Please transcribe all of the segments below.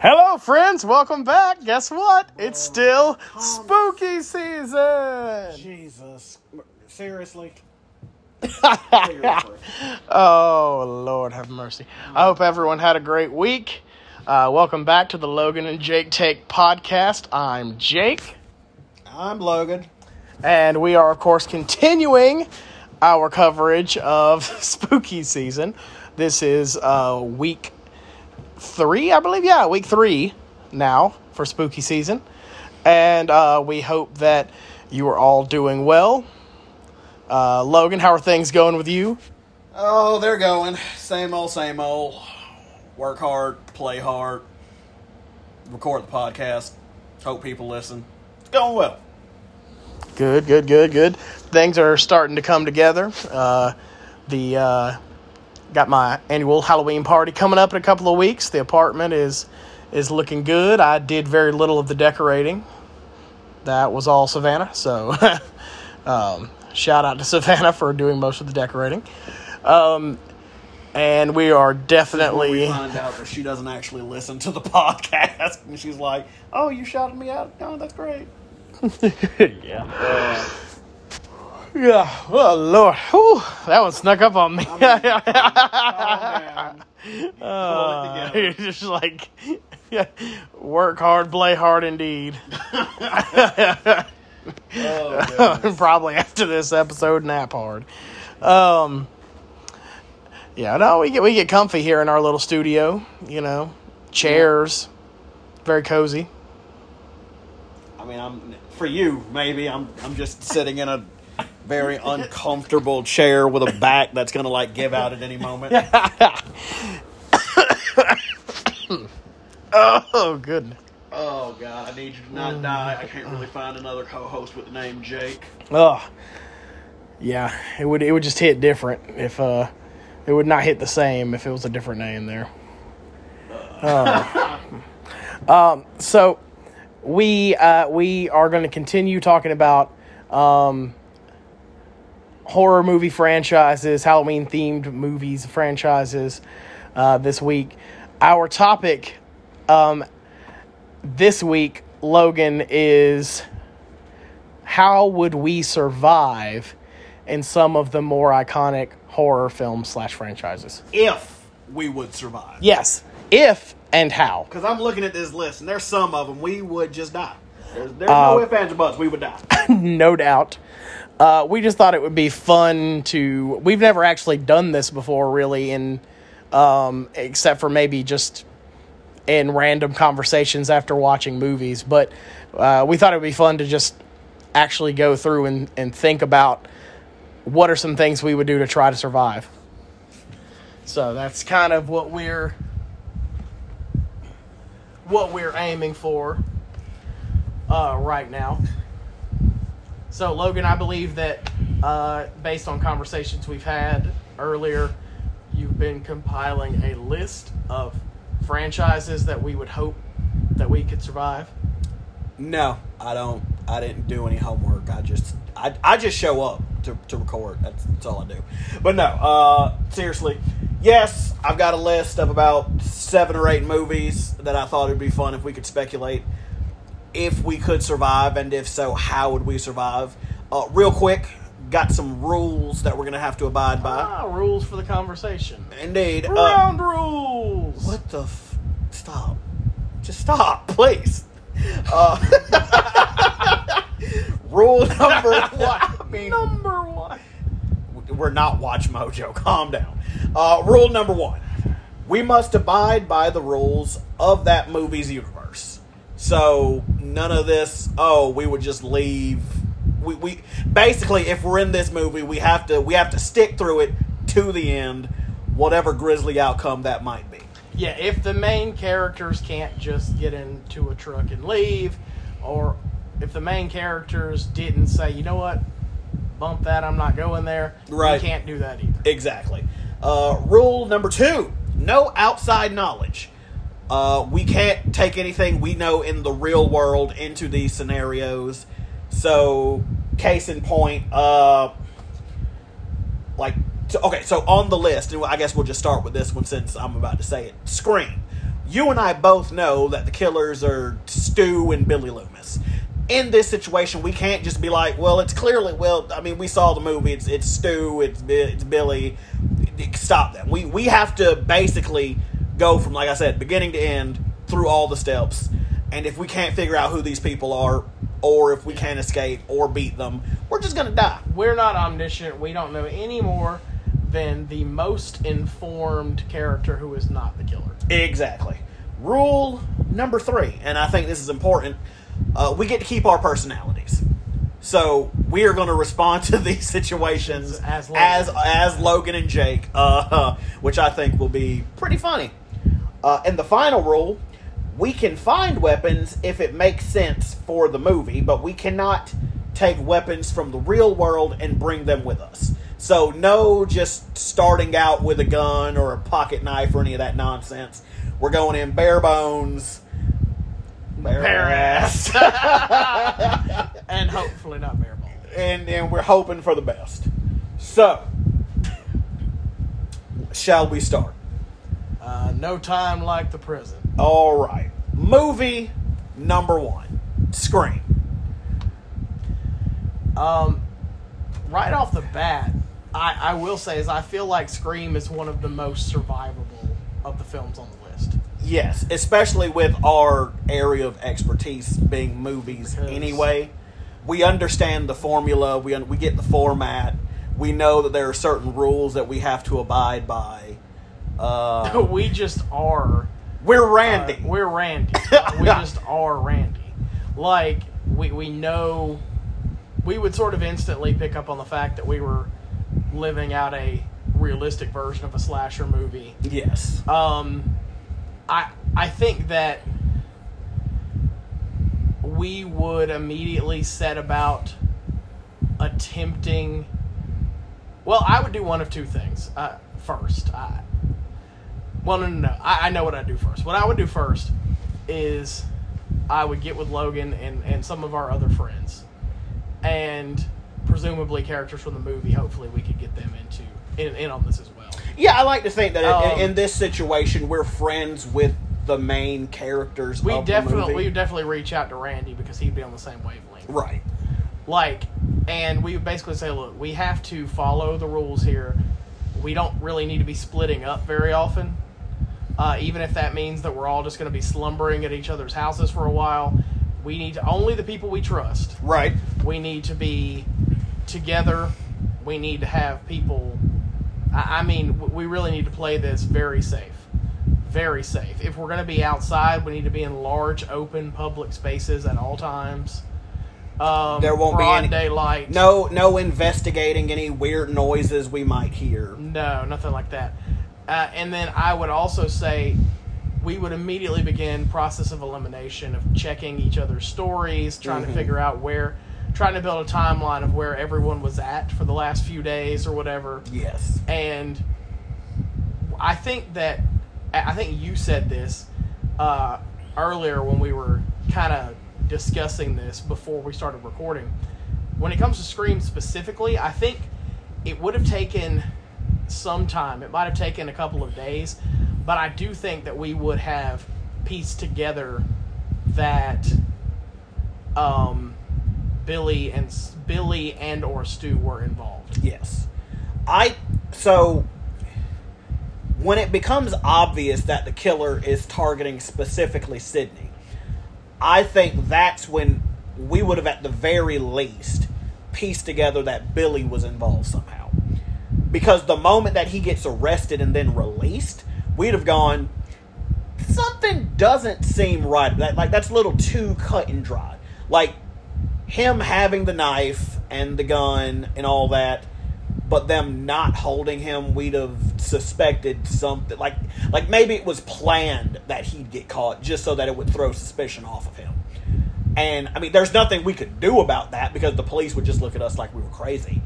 Hello, friends. Welcome back. Guess what? It's still spooky season. Jesus. Seriously? Oh, Lord have mercy. I hope everyone had a great week. Uh, welcome back to the Logan and Jake Take podcast. I'm Jake, I'm Logan. and we are, of course, continuing our coverage of spooky season. This is uh, week three, I believe. Yeah, week three now for spooky season. And uh, we hope that you are all doing well. Uh, Logan, how are things going with you? Oh, they're going. Same old, same old. Work hard, play hard, record the podcast, hope people listen. It's going well. Good, good, good, good. Things are starting to come together. Uh, the uh, got my annual Halloween party coming up in a couple of weeks. The apartment is is looking good. I did very little of the decorating. That was all Savannah. So, um, shout out to Savannah for doing most of the decorating. Um, and we are When we definitely. find out that she doesn't actually listen to the podcast, and she's like, "Oh, you shouted me out? No, that's great." yeah. Yeah. Oh Lord. Whew, that one snuck up on me. Uh, you're just like work hard, play hard indeed. Oh. Probably after this episode, nap hard. Um, yeah, no, we get we get comfy here in our little studio. You know, chairs, very cozy. I mean, I'm for you. Maybe I'm. I'm just sitting in a very uncomfortable chair with a back that's gonna like give out at any moment. Oh goodness. Oh God, I need you to not die. I can't really find another co-host with the name Jake. Oh, yeah. It would it would just hit different if uh, it would not hit the same if it was a different name there. Oh. um. So we uh we are going to continue talking about um horror movie franchises, Halloween themed movies franchises uh, this week. Our topic um this week, Logan, is how would we survive in some of the more iconic horror films slash franchises? If we would survive, Yes, if and how. because I'm looking at this list and there's some of them we would just die. There's, there's no ifs ands or buts. We would die. no doubt. Uh, we just thought it would be fun to. We've never actually done this before, really, in um, except for maybe just in random conversations after watching movies. But uh, we thought it would be fun to just actually go through and, and think about what are some things we would do to try to survive. So that's kind of what we're what we're aiming for uh, right now. So, Logan, I believe that uh, based on conversations we've had earlier, you've been compiling a list of franchises that we would hope that we could survive. No, I don't. I didn't do any homework. I just I, I just show up to, to record. That's, that's all I do. But no, uh, seriously, yes, I've got a list of about seven or eight movies that I thought it'd be fun if we could speculate if we could survive, and if so, how would we survive? Uh, real quick, got some rules that we're gonna have to abide by. Ah, rules for the conversation. Indeed. Uh, Round rules. what the? F- stop. Just stop, please. Uh, rule number one. I mean, Number one. we're not WatchMojo. Calm down. Uh, rule number one: we must abide by the rules of that movie's universe. So none of this. Oh, we would just leave. We, we basically, if we're in this movie, we have to we have to stick through it to the end, whatever grisly outcome that might be. Yeah, if the main characters can't just get into a truck and leave, or if the main characters didn't say, you know what, bump that, I'm not going there, Right. we can't do that either. Exactly. Uh, rule number two: no outside knowledge. Uh, we can't take anything we know in the real world into these scenarios. So, case in point, uh, like, so, okay, so on the list, and I guess we'll just start with this one since I'm about to say it. Scream. you and I both know that the killers are Stu and Billy Loomis. In this situation, we can't just be like, well, it's clearly, well, I mean, we saw the movie, it's, it's Stu, it's, it's Billy. Stop them. We, we have to basically go from, like I said, beginning to end through all the steps. And if we can't figure out who these people are, or if we can't escape or beat them, we're just going to die. We're not omniscient. We don't know any more than the most informed character who is not the killer. Exactly. Rule number three, and I think this is important. Uh, we get to keep our personalities, so we are going to respond to these situations As Logan. as as Logan and Jake, uh, which I think will be pretty funny. Uh, and the final rule: we can find weapons if it makes sense for the movie, but we cannot take weapons from the real world and bring them with us. So no, just starting out with a gun or a pocket knife or any of that nonsense. We're going in bare bones. Bare, Bare ass. and hopefully not bare ball. and and we're hoping for the best. So, shall we start? Uh, no time like the present. All right. Movie number one, Scream. Um, right off the bat, I, I will say is I feel like Scream is one of the most survivable of the films on the list. Yes, especially with our area of expertise being movies Because- anyway. We understand the formula, we, un- we get the format, we know that there are certain rules that we have to abide by. Uh, we just are. we're Randy. uh, we're Randy. we just are Randy. Like we we know. We would sort of instantly pick up on the fact that we were living out a realistic version of a slasher movie. yes. Um, I I think that we would immediately set about attempting. Well, I would do one of two things. Uh, first, I, well, no, no, no. I, I know what I'd do first. What I would do first is I would get with Logan and, and some of our other friends, and presumably characters from the movie. Hopefully, we could get them into in, in on this as well. Yeah, I like to think that in- Um, in, this situation we're friends with the main characters. We of definitely we definitely reach out to Randy because he'd be on the same wavelength. right. Like, and we would basically say, look, we have to follow the rules here. We don't really need to be splitting up very often, uh, even if that means that we're all just going to be slumbering at each other's houses for a while. We need to only the people we trust. Right. We need to be together. We need to have people. I, I mean, we really need to play this very safe. Very safe. If we're going to be outside, we need to be in large, open, public spaces at all times. Um, There won't be any- daylight. No, no investigating any weird noises we might hear. No, nothing like that. Uh, and then I would also say we would immediately begin process of elimination of checking each other's stories, trying to Mhm. figure out where, trying to build a timeline of where everyone was at for the last few days or whatever. Yes. And I think that I think you said this uh, earlier when we were kind of discussing this before we started recording. When it comes to Scream specifically, I think it would have taken some time. It might have taken a couple of days, but I do think that we would have pieced together that um, Billy and Billy and or Stu were involved. Yes. I so when it becomes obvious that the killer is targeting specifically Sidney, I think that's when we would have at the very least pieced together that Billy was involved somehow. Because the moment that he gets arrested and then released, we'd have gone something doesn't seem right. That, like that's a little too cut and dry. Like him having the knife and the gun and all that, but them not holding him, we'd have suspected something. Like like maybe it was planned that he'd get caught just so that it would throw suspicion off of him. And I mean, there's nothing we could do about that because the police would just look at us like we were crazy.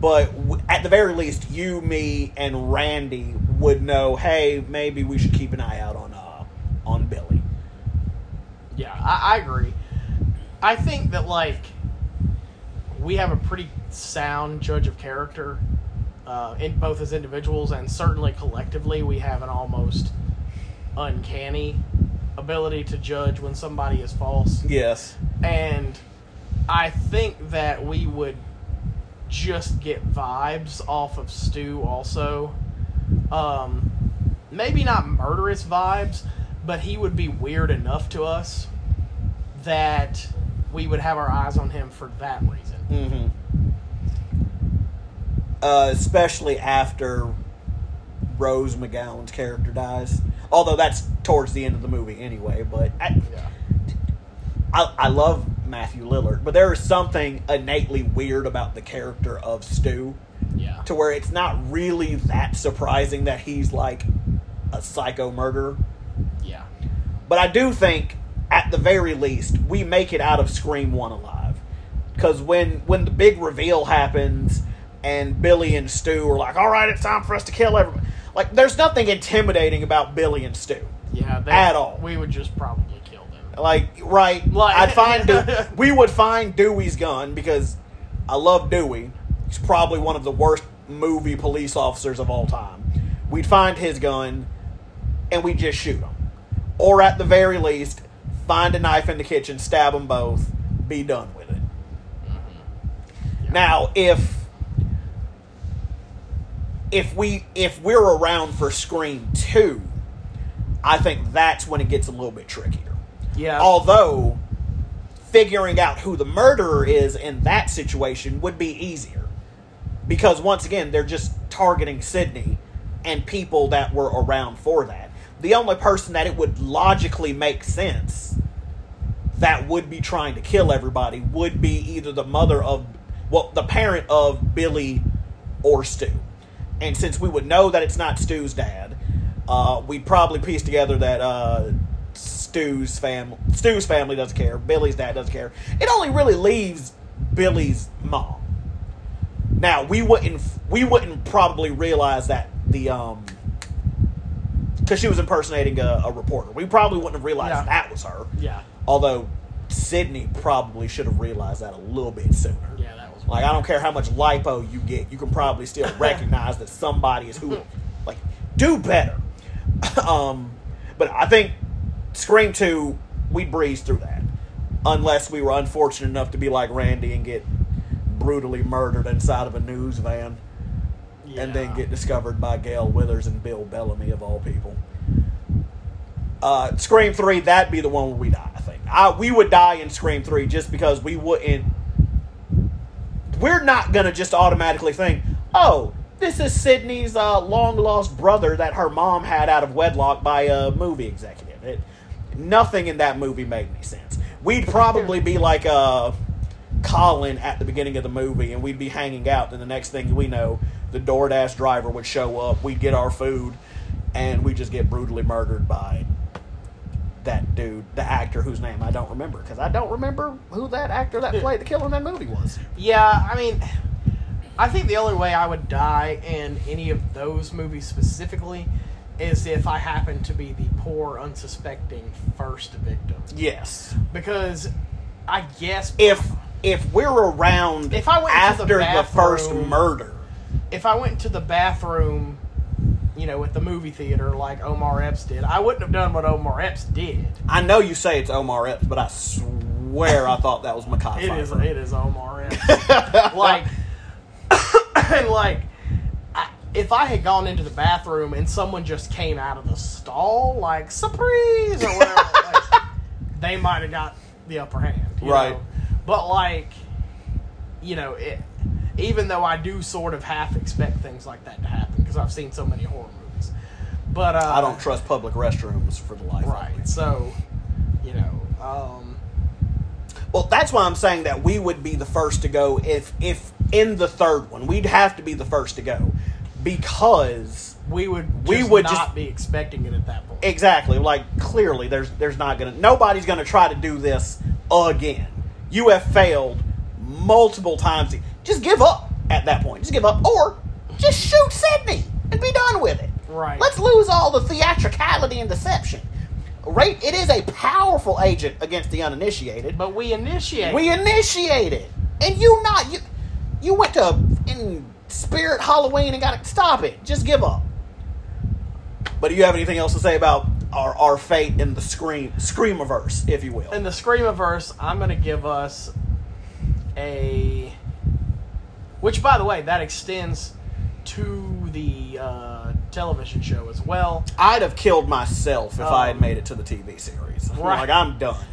But w- at the very least, you, me, and Randy would know. Hey, maybe we should keep an eye out on uh on Billy. Yeah, I, I agree. I think that like we have a pretty sound judge of character, uh, in both as individuals and certainly collectively. We have an almost uncanny ability to judge when somebody is false. Yes. And I think that we would just get vibes off of Stu also. Um, maybe not murderous vibes, but he would be weird enough to us that we would have our eyes on him for that reason. Mm-hmm. Uh, especially after Rose McGowan's character dies. Although that's towards the end of the movie anyway. But I, Yeah. I, I love Matthew Lillard, but there is something innately weird about the character of Stu Yeah. to where it's not really that surprising that he's like a psycho murderer. Yeah. But I do think, at the very least, we make it out of Scream One alive. Because when when the big reveal happens, and Billy and Stu are like, "All right, it's time for us to kill everybody," like there's nothing intimidating about Billy and Stu. Yeah. They, At all. We would just probably. Like, right? Like- I'd find Dew- we would find Dewey's gun because I love Dewey. He's probably one of the worst movie police officers of all time. We'd find his gun, and we'd just shoot him, or at the very least, find a knife in the kitchen, stab them both, be done with it. Mm-hmm. Yeah. Now, if if we if we're around for Scream two, I think that's when it gets a little bit trickier. Yeah. Although figuring out who the murderer is in that situation would be easier. Because once again, they're just targeting Sidney and people that were around for that. The only person that it would logically make sense that would be trying to kill everybody would be either the mother of, well, the parent of Billy or Stu. And since we would know that it's not Stu's dad, uh, we'd probably piece together that uh, Stu's family, Stu's family doesn't care, Billy's dad doesn't care. It only really leaves Billy's mom. Now we wouldn't we wouldn't probably realize that the um because she was impersonating a, a reporter. We probably wouldn't have realized Yeah. that was her. yeah. Although Sidney probably should have realized that a little bit sooner. Yeah. That was Like I don't care how much lipo you get, you can probably still recognize that somebody is who. Like, do better. um, but I think Scream Two, we breeze through that, unless we were unfortunate enough to be like Randy and get brutally murdered inside of a news van, and then get discovered by Gale Weathers and Bill Bellamy of all people. Uh, Scream Three, that'd be the one where we die. I think I, we would die in Scream Three just because we wouldn't we're not gonna just automatically think, oh, this is Sidney's uh, long lost brother that her mom had out of wedlock by a movie executive. It, nothing in that movie made any sense. We'd probably be like uh, Colin at the beginning of the movie, and we'd be hanging out. And the next thing we know, the DoorDash driver would show up. We'd get our food, and we just get brutally murdered by that dude, the actor whose name I don't remember because I don't remember who that actor that played the killer in that movie was. Yeah, I mean, I think the only way I would die in any of those movies specifically is if I happen to be the poor, unsuspecting first victim. Yes. Because I guess If if we're around If I went to the after the, first murder, if I went to the bathroom, you know, at the movie theater like Omar Epps did, I wouldn't have done what Omar Epps did. I know you say it's Omar Epps, but I swear I thought that was Mekhi It is Phifer. it is Omar Epps. like and like if I had gone into the bathroom and someone just came out of the stall like surprise or whatever, like, they might have got the upper hand, Right. know? But like, you know, it, even though I do sort of half expect things like that to happen because I've seen so many horror movies, but uh, I don't trust public restrooms for the life of me. Right. So, you know, um, Well, that's why I'm saying that we would be the first to go if if in the third one we'd have to be the first to go because we would We would not just- be expecting it at that point. exactly like clearly there's there's not gonna nobody's gonna try to do this again. You have failed multiple times. Just give up at that point. Just give up or just shoot Sidney and be done with it. Right. Let's lose all the theatricality and deception. Right? It is a powerful agent against the uninitiated. But we initiate. We initiated, and you not you. You went to in Spirit Halloween and got to stop it. Just give up. But do you have anything else to say about our our fate in the scream screamiverse, if you will. In the Screamiverse, I'm going to give us a. Which, by the way, that extends to the uh, television show as well. I'd have killed myself if I had Um, made it to the TV series. right. Like I'm done.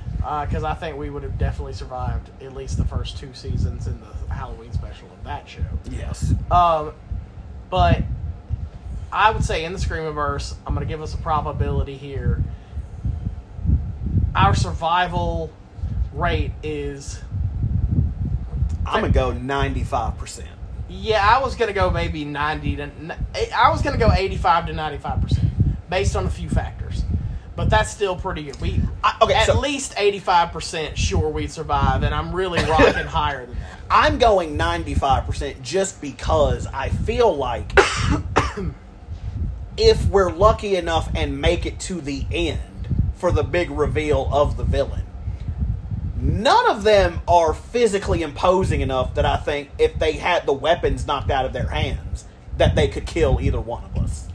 Because I think we would have definitely survived at least the first two seasons in the Halloween special of that show. Yes. Um, but I would say in the Screamiverse, I'm going to give us a probability here. Our survival rate is I'm gonna go 95 percent. Yeah, I was gonna go maybe ninety to. I was gonna go eighty-five to ninety-five percent, based on a few factors. But that's still pretty good. We I- okay, at so- least eighty-five percent sure we'd survive, and I'm really rocking higher than that. I'm going 95 percent just because I feel like if we're lucky enough and make it to the end for the big reveal of the villain, none of them are physically imposing enough that I think if they had the weapons knocked out of their hands, that they could kill either one of us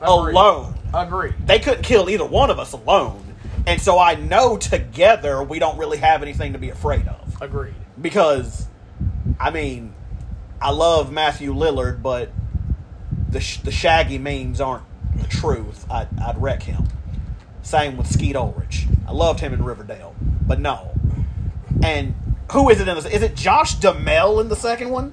Agreed. alone. Agree. They couldn't kill either one of us alone. And so I know together we don't really have anything to be afraid of. Agreed. Because, I mean, I love Matthew Lillard, but the, sh- the Shaggy memes aren't the truth. I'd, I'd wreck him. Same with Skeet Ulrich. I loved him in Riverdale, but no. And who is it in this? Is it Josh Duhamel in the second one?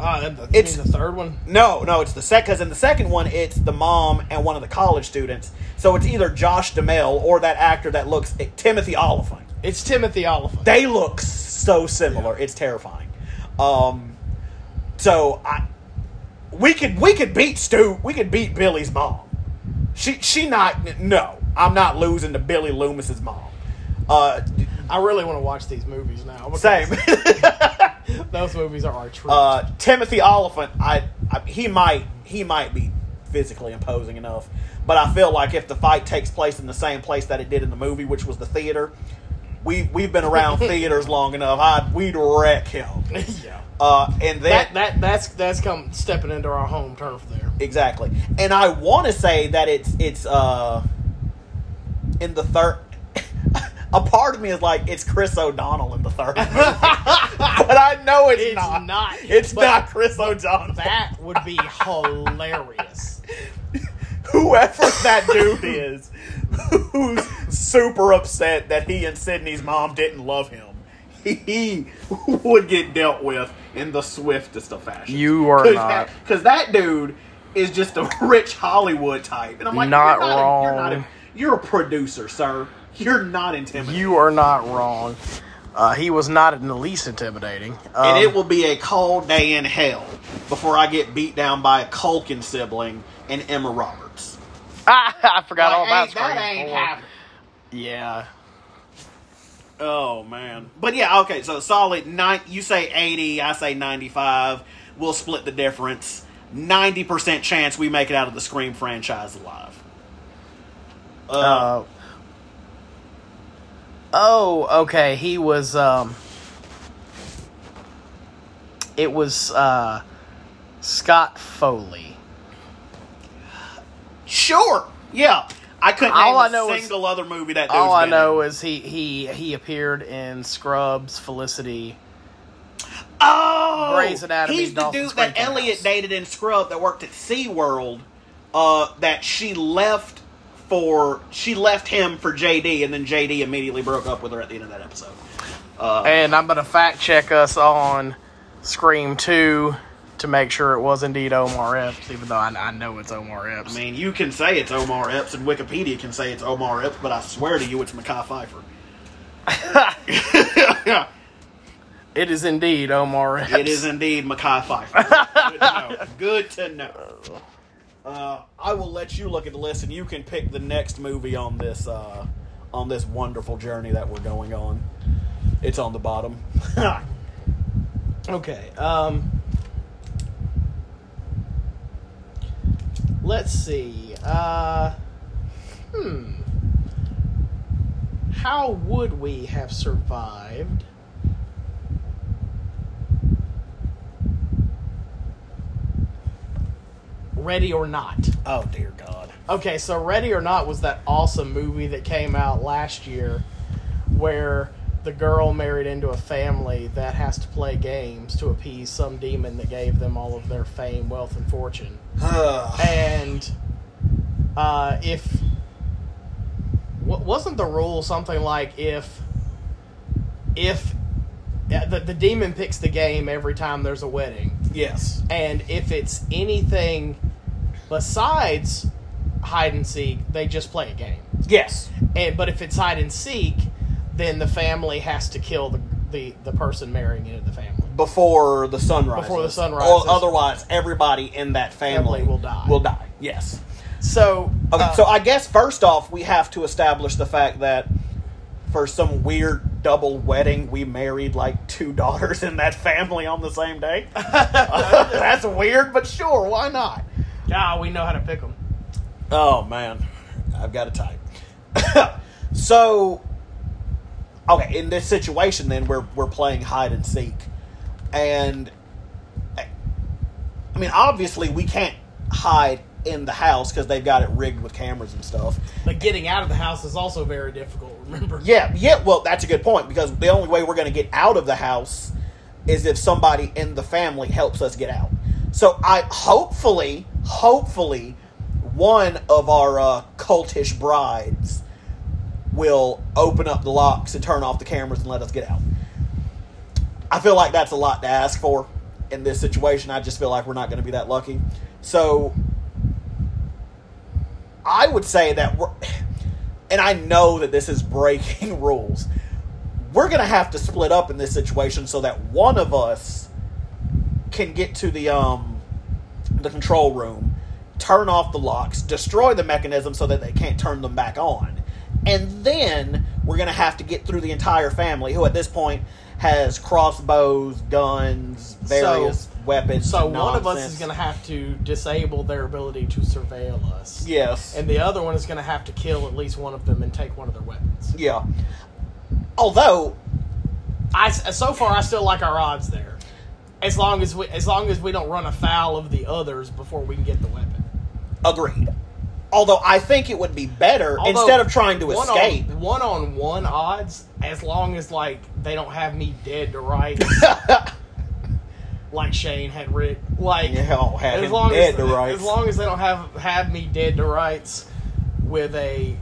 Uh, and the, you It's- the third one. No, no, it's the second. Because in the second one, it's the mom and one of the college students. So it's either Josh Duhamel or that actor that looks Timothy Olyphant. It's Timothy Olyphant. They look so similar. It's terrifying. Um, so I, we could we could beat Stu. We could beat Billy's mom. She she not no. I'm not losing to Billy Loomis's mom. Uh, I really want to watch these movies now. same. Those movies are our truth. uh, Timothy Olyphant, I, I he might he might be physically imposing enough, but I feel like if the fight takes place in the same place that it did in the movie, which was the theater, we we've been around theaters long enough. I'd we'd wreck him. yeah. Uh, and then That that that's that's come stepping into our home turf there. exactly, and I want to say that it's it's uh in the third. A part of me is like it's Chris O'Donnell in the third, movie. but I know it's, It's not. not. It's But not Chris O'Donnell. That would be hilarious. whoever that dude is who's super upset that he and Sidney's mom didn't love him, he would get dealt with in the swiftest of fashion. You are Cause not. That, Because that dude is just a rich Hollywood type. And I'm like, Not you're, not a, you're, not wrong. a, you're a producer, sir. You're not intimidating. You are not wrong. Uh, he was not in the least intimidating. Um, and it will be a cold day in hell before I get beat down by a Culkin sibling and Emma Roberts. I forgot all about Like, ain't- that ain't happening. Yeah. Oh man. But yeah, okay, so solid nine you say 80, I say 95. We'll split the difference. 90% chance we make it out of the Scream franchise alive. Uh, Uh, oh, okay. He was. Um, it was uh, Scott Foley. sure. Yeah. I couldn't All name I a know is- single other movie that All I know in. is he he he appeared in Scrubs, Felicity. Oh! Grey's Anatomy, He's the dude that Elliot dated in Scrub that worked at SeaWorld uh, that she left for she left him for JD and then JD immediately broke up with her at the end of that episode. Uh, And I'm gonna fact check us on Scream Two to make sure it was indeed Omar Epps, even though I, I know it's Omar Epps. I mean, you can say it's Omar Epps, and Wikipedia can say it's Omar Epps, but I swear to you, it's Mekhi Phifer. it is indeed Omar Epps. it is indeed Mekhi Phifer. Good to know. Good to know. Uh, I will let you look at the list, and you can pick the next movie on this uh, on this wonderful journey that we're going on. It's on the bottom. Okay. Um. Let's see. Uh. Hmm. How would we have survived? Ready or not? oh dear God. Okay, so Ready or Not was that awesome movie that came out last year where the girl married into a family that has to play games to appease some demon that gave them all of their fame, wealth, and fortune. And uh, if. wa- Wasn't the rule something like if. If. The, the demon picks the game every time there's a wedding. yes. And if it's anything besides hide and seek, they just play a game. Yes. And but if it's hide and seek, then the family has to kill the the, the person marrying into the family. Before the sun rises. Before the sun Or otherwise, everybody in that family, Family will die. Will die. Yes. So Okay, uh, so I guess first off, we have to establish the fact that for some weird double wedding, we married like two daughters in that family on the same day. That's weird, but sure, why not? Ah, we know how to pick them. Oh man, I've got a type. so, okay, in this situation, then we're we're playing hide and seek, and I mean, obviously, we can't hide in the house because they've got it rigged with cameras and stuff. But getting out of the house is also very difficult. Remember? Yeah, yeah. Well, that's a good point because the only way we're going to get out of the house is if somebody in the family helps us get out. So I hopefully, hopefully, one of our uh, cultish brides will open up the locks and turn off the cameras and let us get out. I feel like that's a lot to ask for in this situation. I just feel like we're not going to be that lucky. So I would say that we're, and I know that this is breaking rules. We're going to have to split up in this situation so that one of us can get to the um the control room, turn off the locks, destroy the mechanism so that they can't turn them back on. And then we're going to have to get through the entire family who at this point has crossbows, guns, various So- weapons. So and one of us is going to have to disable their ability to surveil us. Yes. And the other one is going to have to kill at least one of them and take one of their weapons. yeah. Although I so far I still like our odds there. As long as we as long as we don't run afoul of the others before we can get the weapon. Agreed. Although I think it would be better Although, instead of trying to one escape. on, one on one odds, as long as like they don't have me dead to rights, like Shane had Rick. Like Yeah, had as long dead as to rights. as long as they don't have have me dead to rights with a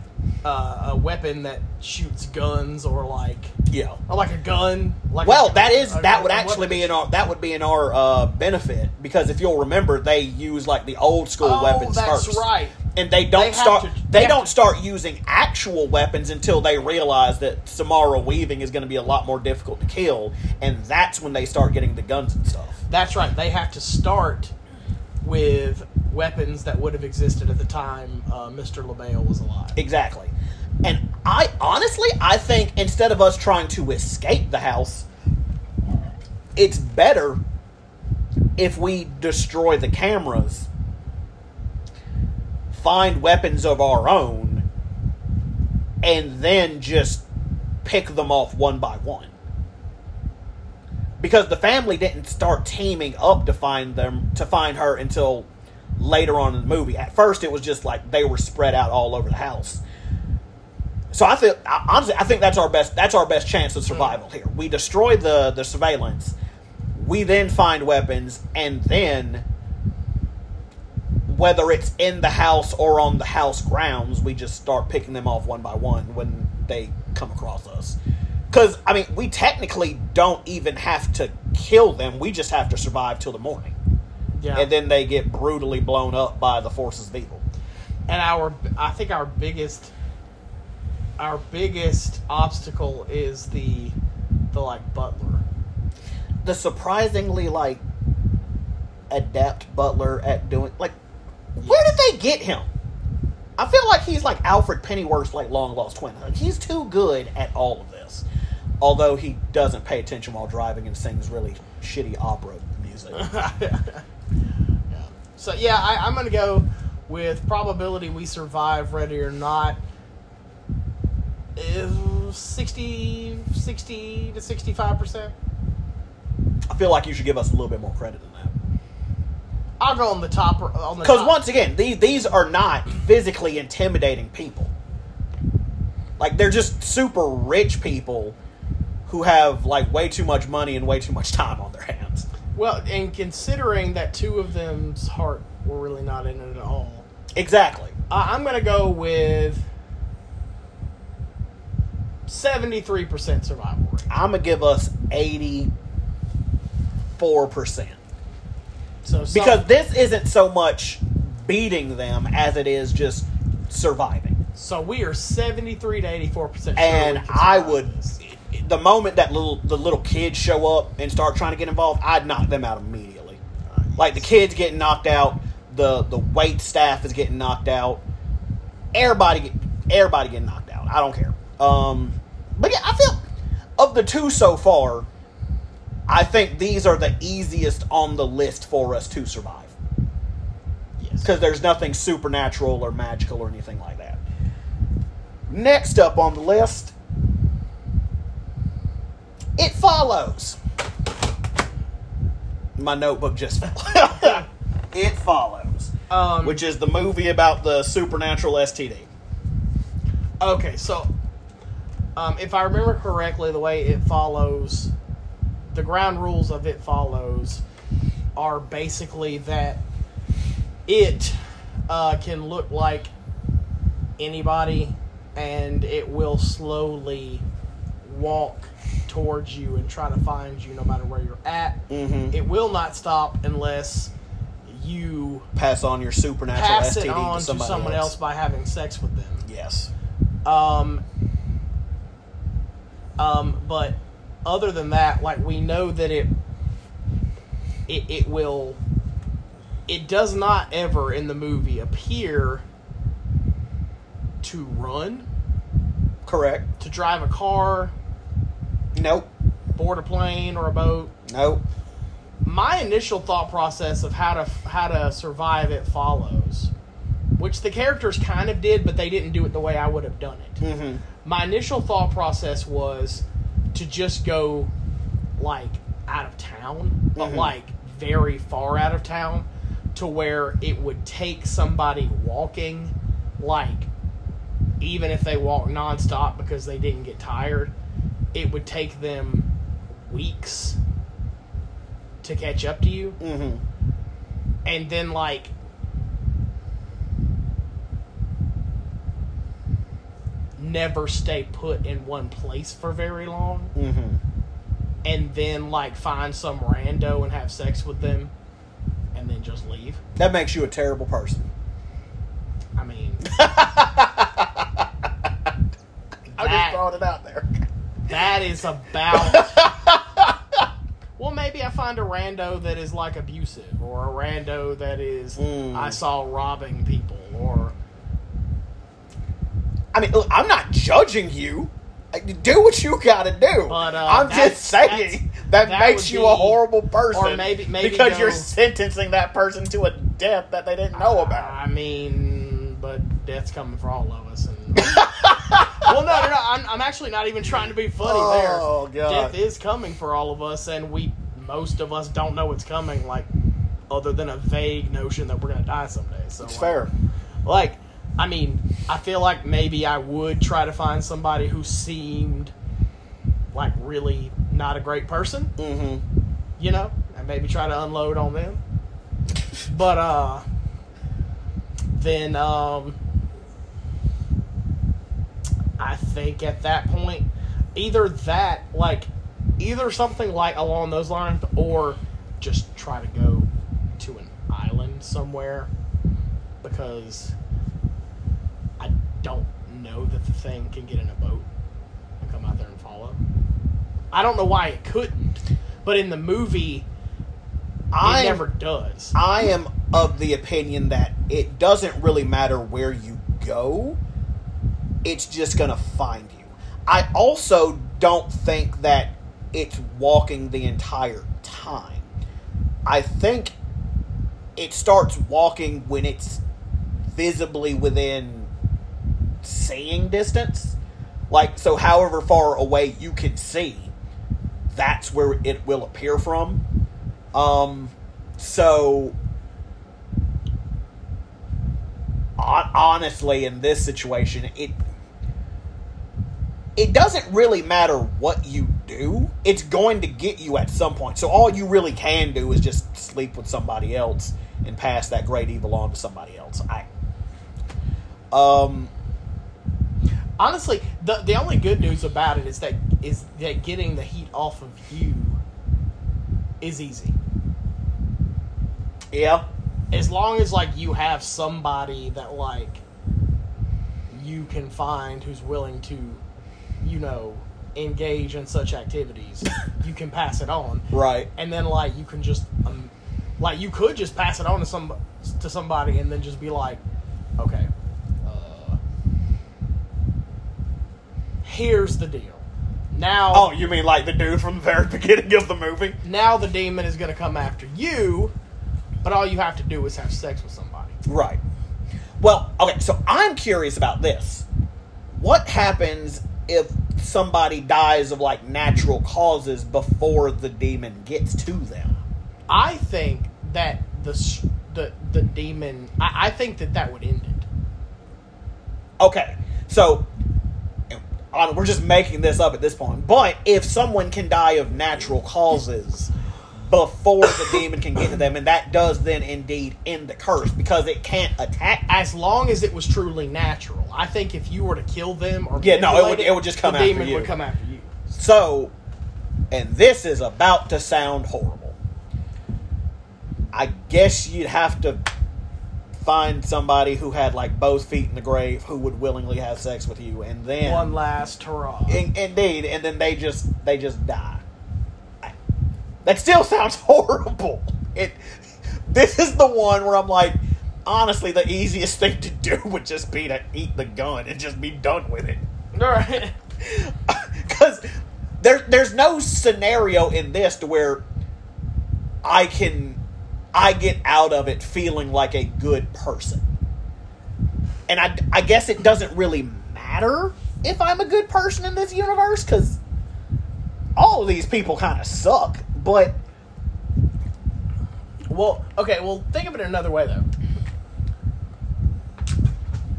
uh, a weapon that shoots guns or like yeah. or like a gun. Like Well, a- that is a- that would a actually weapon be in our that would be in our uh, benefit because if you'll remember, they use like the old school Oh, weapons that's first, right. And they don't They start to- they, they don't to- start using actual weapons until they realize that Samara weaving is going to be a lot more difficult to kill, and that's when they start getting the guns and stuff. That's right. They have to start with weapons that would have existed at the time uh, Mr. Le Bail was alive. Exactly. And I honestly, I think instead of us trying to escape the house, it's better if we destroy the cameras, find weapons of our own, and then just pick them off one by one. Because the family didn't start teaming up to find them to find her until later on in the movie. At first, it was just like they were spread out all over the house. So I I- honestly, I think that's our best. That's our best chance of hmm. survival here. We destroy the the surveillance. We then find weapons, and then whether it's in the house or on the house grounds, we just start picking them off one by one when they come across us. Because I mean, we technically don't even have to kill them. We just have to survive till the morning, Yeah. and then they get brutally blown up by the forces of evil. and our I think our biggest our biggest obstacle is the the like butler. the surprisingly like adept butler at doing like where did they get him i feel like he's like alfred pennyworth's like long lost twin like he's too good at all of this although he doesn't pay attention while driving and sings really shitty opera music yeah. So yeah, I, I'm gonna go with probability we survive ready or not. Is 60, 60 to 65 percent. i feel like you should give us a little bit more credit than that I'll go on the top. On the Because once again, these these are not physically intimidating people. Like they're just super rich people who have like way too much money and way too much time on their hands. Well, and considering that two of them's heart were really not in it at all, Exactly. uh, I'm gonna go with seventy-three percent survival rate. I'm gonna give us eighty four percent So some- because this isn't so much beating them as it is just surviving. so we are seventy-three to eighty-four percent. and I would the moment that little the little kids show up and start trying to get involved, I'd knock them out immediately. Like the kids getting knocked out, the the wait staff is getting knocked out. Everybody get everybody getting knocked out. I don't care. Um, but yeah, I feel of the two so far, I think these are the easiest on the list for us to survive yes. because there's nothing supernatural or magical or anything like that. Next up on the list, it follows. My notebook just fell. it follows, Um, which is the movie about the supernatural STD. Okay, so um, if I remember correctly, the way it follows, the ground rules of it follows are basically that it uh, can look like anybody and it will slowly walk towards you and try to find you no matter where you're at. Mm-hmm. It will not stop unless you Pass on your supernatural pass STD it on to to someone else. else by having sex with them. Yes. Um, um, but other than that, like we know that it, it, it will, it does not ever in the movie appear to run, Correct. to drive a car, Nope. board a plane or a boat. Nope. My initial thought process of how to how to survive it follows, which the characters kind of did, but they didn't do it the way I would have done it. Mm-hmm. my initial thought process was to just go like out of town, but Mhm. like very far out of town to where it would take somebody walking like even if they walk nonstop because they didn't get tired, it would take them weeks to catch up to you Mm-hmm. and then like never stay put in one place for very long Mm-hmm. and then like find some rando and have sex with them and then just leave That makes you a terrible person. i mean I That- just throwing it out. That is about well maybe i find a rando that is like abusive or a rando that is Mm. i saw robbing people or I mean, look, I'm not judging you. Do what you gotta do. But, uh, I'm just saying that, that makes you be- a horrible person. or maybe- maybe because go- you're sentencing that person to a death that they didn't know about. I mean, but death's coming for all of us. And well, no, no, no. I'm, I'm actually not even trying to be funny Oh, there. God. Death is coming for all of us, and we most of us don't know it's coming. Like, other than a vague notion that we're gonna die someday. So It's like, fair. Like, I mean, I feel like maybe I would try to find somebody who seemed like really not a great person Mm-hmm. you know, and maybe try to unload on them. But uh then um I think at that point either that like either something like along those lines or just try to go to an island somewhere because I don't know that the thing can get in a boat and come out there and follow. I don't know why it couldn't, but in the movie, I it never does. I am of the opinion that it doesn't really matter where you go, it's just going to find you. I also don't think that it's walking the entire time. I think it starts walking when it's visibly within seeing distance. Like, so however far away you can see, that's where it will appear from. Um, so honestly, in this situation, it it doesn't really matter what you do. It's going to get you at some point. So all you really can do is just sleep with somebody else and pass that great evil on to somebody else. I um Honestly, the the only good news about it is that is that getting the heat off of you is easy. yeah. As long as like you have somebody that like you can find who's willing to, you know, engage in such activities, you can pass it on. Right. and then like you can just um, like you could just pass it on to some to somebody and then just be like okay uh, here's the deal now Oh, you mean like the dude from the very beginning of the movie? now the demon is going to come after you but all you have to do is have sex with somebody Right. Well, okay, so I'm curious about this. What happens if somebody dies of like natural causes before the demon gets to them? i think that the the, the demon I, I think that that would end it Okay, so on, we're just making this up at this point. But if someone can die of natural causes before the demon can get to them, and that does then indeed end the curse because it can't attack. as long as it was truly natural. I think if you were to kill them or Yeah, no, it would- it would just come the after demon you. would come after you. So, and this is about to sound horrible. I guess you'd have to find somebody who had like both feet in the grave who would willingly have sex with you, and then One last hurrah. In, indeed, and then they just they just die. That still sounds horrible. It. This is the one where I'm like, honestly, the easiest thing to do would just be to eat the gun and just be done with it. All right. Because there, there's no scenario in this to where I can, I get out of it feeling like a good person. And I, I guess it doesn't really matter if I'm a good person in this universe because all of these people kind of suck. But Well, okay. Well, think of it another way though.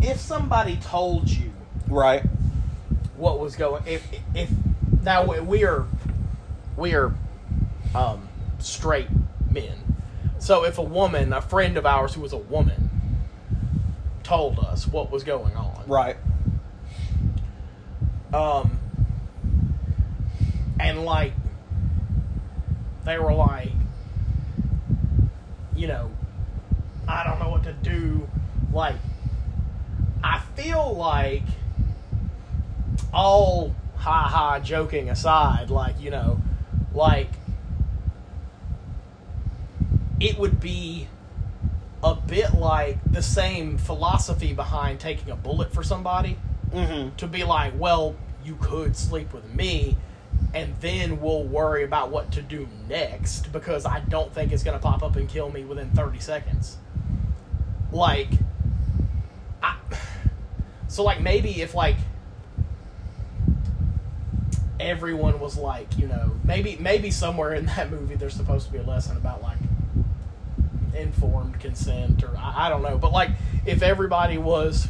If somebody told you right, what was going, if if now we- we are we are um, straight men, so if a woman, a friend of ours who was a woman, told us what was going on, right, um, and like they were like, you know, I don't know what to do. Like, I feel like all ha ha joking aside, like you know, like it would be a bit like the same philosophy behind taking a bullet for somebody mm-hmm, to be like, well, you could sleep with me, and then we'll worry about what to do next because I don't think it's going to pop up and kill me within 30 seconds. Like, I, so like maybe if like everyone was like, you know, maybe maybe somewhere in that movie there's supposed to be a lesson about like informed consent or I, I don't know, but like if everybody was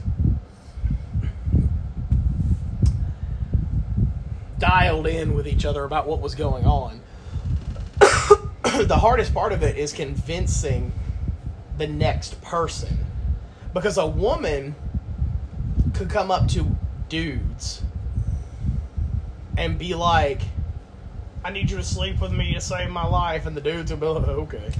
dialed in with each other about what was going on. the hardest part of it is convincing the next person. Because a woman could come up to dudes and be like, I need you to sleep with me to save my life. And the dudes will be like, okay.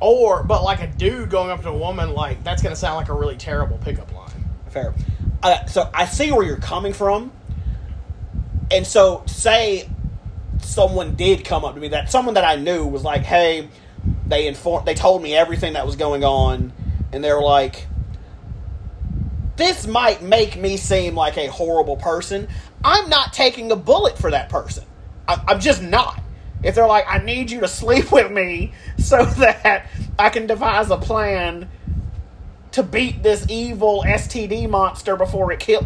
Or, but like a dude going up to a woman, like, that's going to sound like a really terrible pickup line. fair. Uh, so I see where you're coming from. And so, say someone did come up to me that someone that I knew was like, "Hey, they informed, they told me everything that was going on, and they were like, this might make me seem like a horrible person. I'm not taking a bullet for that person. I, I'm just not. If they're like, I need you to sleep with me so that I can devise a plan to beat this evil STD monster before it kills.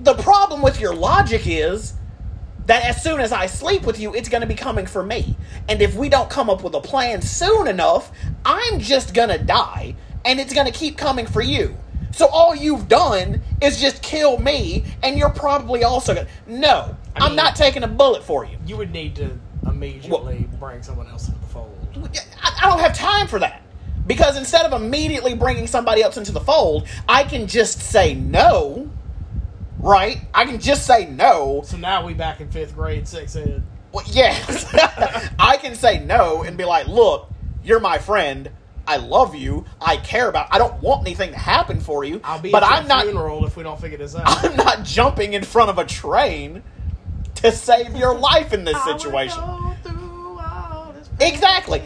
The problem with your logic is that as soon as I sleep with you, it's going to be coming for me. And if we don't come up with a plan soon enough, I'm just going to die. and it's going to keep coming for you. So all you've done is just kill me, and you're probably also going to. No, I I'm mean- not taking a bullet for you. You would need to immediately bring someone else into the fold. I, I don't have time for that. Because instead of immediately bringing somebody else into the fold, I can just say no, right? I can just say no. So now we back in fifth grade, sixth ed. Well, yes. I can say no and be like, look, you're my friend. I love you. I care about. I don't want anything to happen for you. I'll be but at I'm not. funeral if we don't figure this out. I'm not jumping in front of a train to save your life in this situation. I would go through all this Exactly.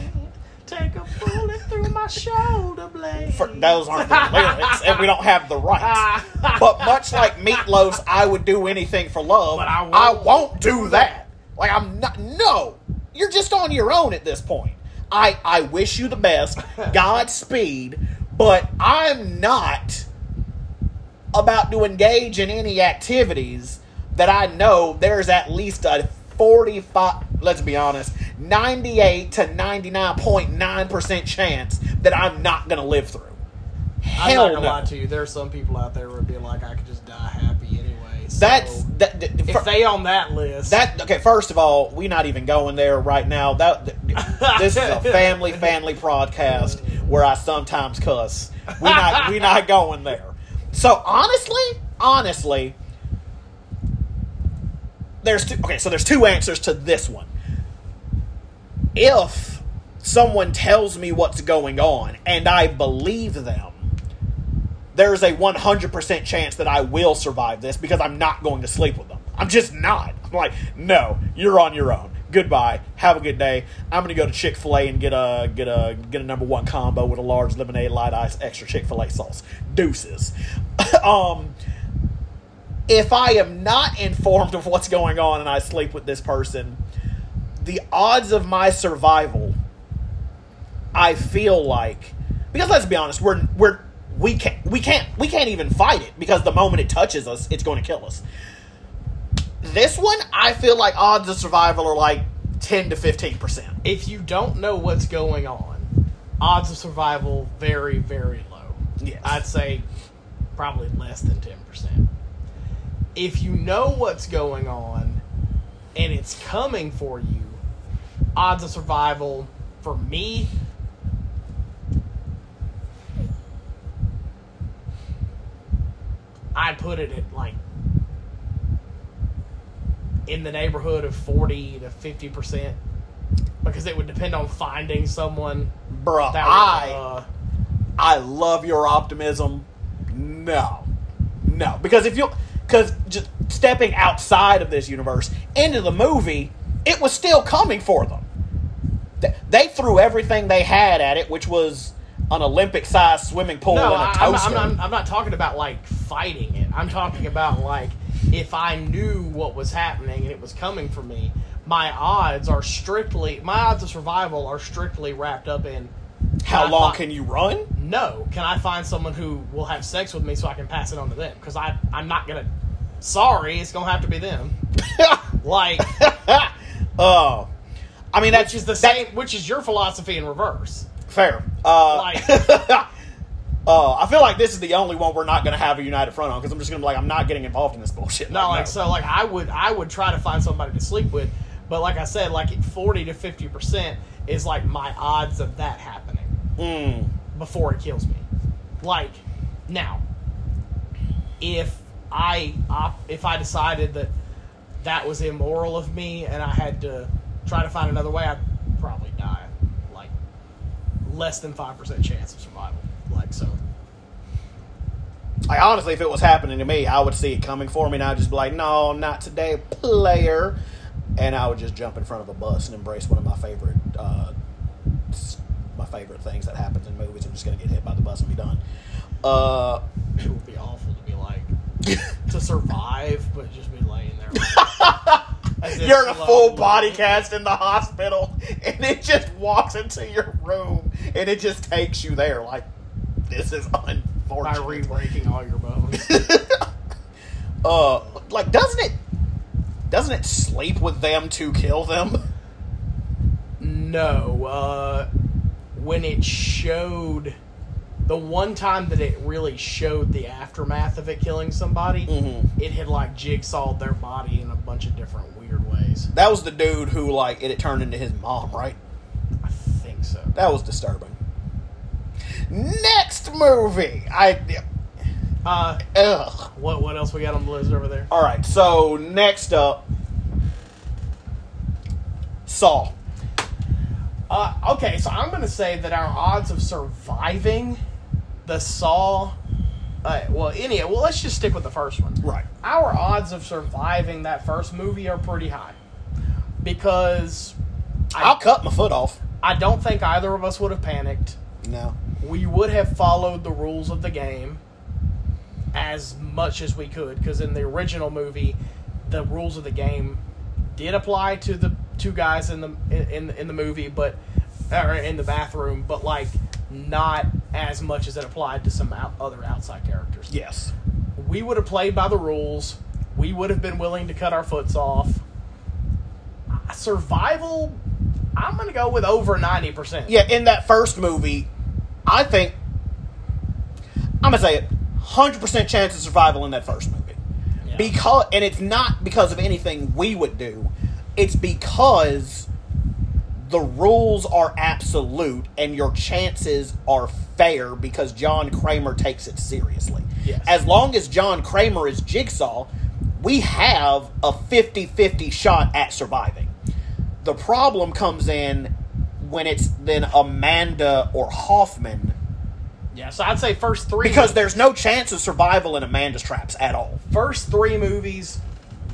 Take a bullet through my shoulder blade. For, those aren't the lyrics, and we don't have the rights. but much like Meatloaf's "I would do anything for love," But I won't won't do that. Like I'm not. No, you're just on your own at this point. I I wish you the best, Godspeed, but I'm not about to engage in any activities that I know there's at least a 45 let's be honest 98 to 99.9% chance that I'm not going to live through. I'm Hell not gonna no. lie to you. There are some people out there who would be like, I could just die happy anyway. So That's that, that- if fir- they on that list. that okay, first of all, we're not even going there right now. That th- this is a family family podcast where I sometimes cuss. We not we not going there. So honestly, honestly, there's two okay, so there's two answers to this one. If someone tells me what's going on and I believe them, there's a 100% chance that I will survive this because I'm not going to sleep with them. I'm just not. I'm like, no, you're on your own. Goodbye. Have a good day. I'm gonna go to Chick Fil A and get a get a get a number one combo with a large lemonade, light ice, extra Chick Fil A sauce. Deuces. um, if I am not informed of what's going on and I sleep with this person, the odds of my survival, I feel like, because let's be honest, we're we're we can't we can't we can't even fight it because the moment it touches us, it's going to kill us. This one, I feel like odds of survival are like ten to fifteen percent. if you don't know what's going on, odds of survival very, very low. Yes. I'd say probably less than ten percent. If you know what's going on and it's coming for you, odds of survival for me I'd put it at like in the neighborhood of 40 to 50 percent. Because it would depend on finding someone Bruh, that I would, uh, I love your optimism. No, no, because if you because just stepping outside of this universe into the movie, it was still coming for them. They threw everything they had at it, which was an Olympic-sized swimming pool no, and a I, I'm, toaster. I'm, not, I'm not talking about like fighting it. I'm talking about like if I knew what was happening and it was coming for me, my odds are strictly my odds of survival are strictly wrapped up in How long fi- can you run? no. Can I find someone who will have sex with me so I can pass it on to them? Because I I'm not gonna. Sorry, it's gonna have to be them. Like, Oh, I mean that's just the same. Which is your philosophy in reverse. Fair. Uh, Like- uh, I feel like this is the only one we're not going to have a united front on because I'm just going to be like, I'm not getting involved in this bullshit. No, like no. so, like I would, I would try to find somebody to sleep with, but like I said, like forty to fifty percent is like my odds of that happening Mm. before it kills me. Like now, if I if I decided that that was immoral of me and I had to try to find another way, I'd probably die. Like less than five percent chance of survival. Like so. Like, honestly, if it was happening to me, I would see it coming for me, and I'd just be like, no, not today, player. And I would just jump in front of a bus and embrace one of my favorite, uh, my favorite things that happens in movies. I'm just going to get hit by the bus and be done. Uh, It would be awful to be like to survive, but just be laying there. You're in a full body cast in the hospital, and it just walks into your room, and it just takes you there. Like, this is by unfortunate. re-breaking all your bones. uh, like, doesn't it? Doesn't it sleep with them to kill them? no, uh, when it showed the one time that it really showed the aftermath of it killing somebody, Mhm. it had like jigsawed their body in a bunch of different weird ways. That was the dude who like it had turned into his mom, right? I think so. That was disturbing. Next movie, I Uh, ugh. what what else we got on the list over there? All right, so next up, Saw. Uh, okay, so I'm going to say that our odds of surviving the Saw, uh, well, any, well, let's just stick with the first one. Right. Our odds of surviving that first movie are pretty high because I'll cut my foot off. I don't think either of us would have panicked. No. We would have followed the rules of the game as much as we could because in the original movie, the rules of the game did apply to the two guys in the in in the movie, but or in the bathroom, but like not as much as it applied to some out, other outside characters. Yes. We would have played by the rules. We would have been willing to cut our foots off. Survival, I'm going to go with over 90%. Yeah, in that first movie, I think I'm gonna say it, hundred percent chance of survival in that first movie. Yeah. Because and it's not because of anything we would do. It's because the rules are absolute and your chances are fair because John Kramer takes it seriously. Yes. As long as John Kramer is Jigsaw, we have a 50-50 shot at surviving. The problem comes in when it's then Amanda or Hoffman Yeah, so I'd say first three because there's no chance of survival in Amanda's traps at all. first three movies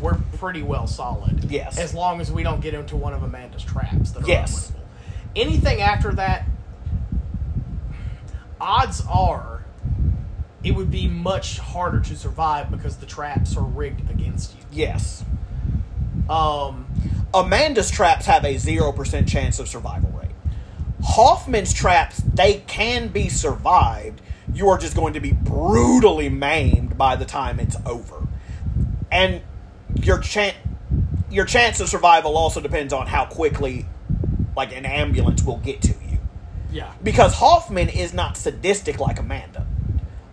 were pretty well solid. Yes. As long as we don't get into one of Amanda's traps that are Yes. unwinnable. Anything after that, odds are it would be much harder to survive because the traps are rigged against you. Yes. Um, Amanda's traps have a 0% chance of survival rate. Hoffman's traps, they can be survived. You are just going to be brutally maimed by the time it's over. And your chan your chance of survival also depends on how quickly like an ambulance will get to you. yeah. Because Hoffman is not sadistic like Amanda.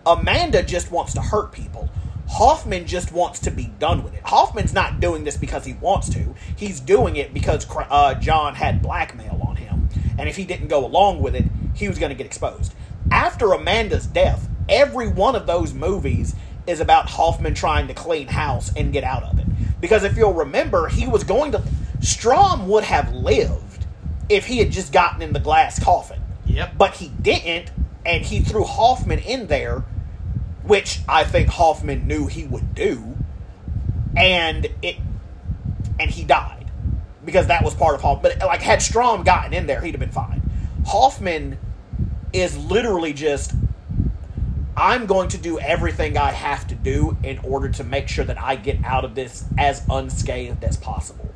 Amanda just wants to hurt people. Hoffman just wants to be done with it. Hoffman's not doing this because he wants to. He's doing it because uh, John had blackmail on him. And if he didn't go along with it, he was going to get exposed. After Amanda's death, every one of those movies is about Hoffman trying to clean house and get out of it. Because if you'll remember, he was going to. Strahm would have lived if he had just gotten in the glass coffin. Yep. But he didn't, and he threw Hoffman in there, which I think Hoffman knew he would do, and it, and he died because that was part of Hoffman. But like, had Strahm gotten in there, he'd have been fine. Hoffman is literally just, I'm going to do everything I have to do in order to make sure that I get out of this as unscathed as possible.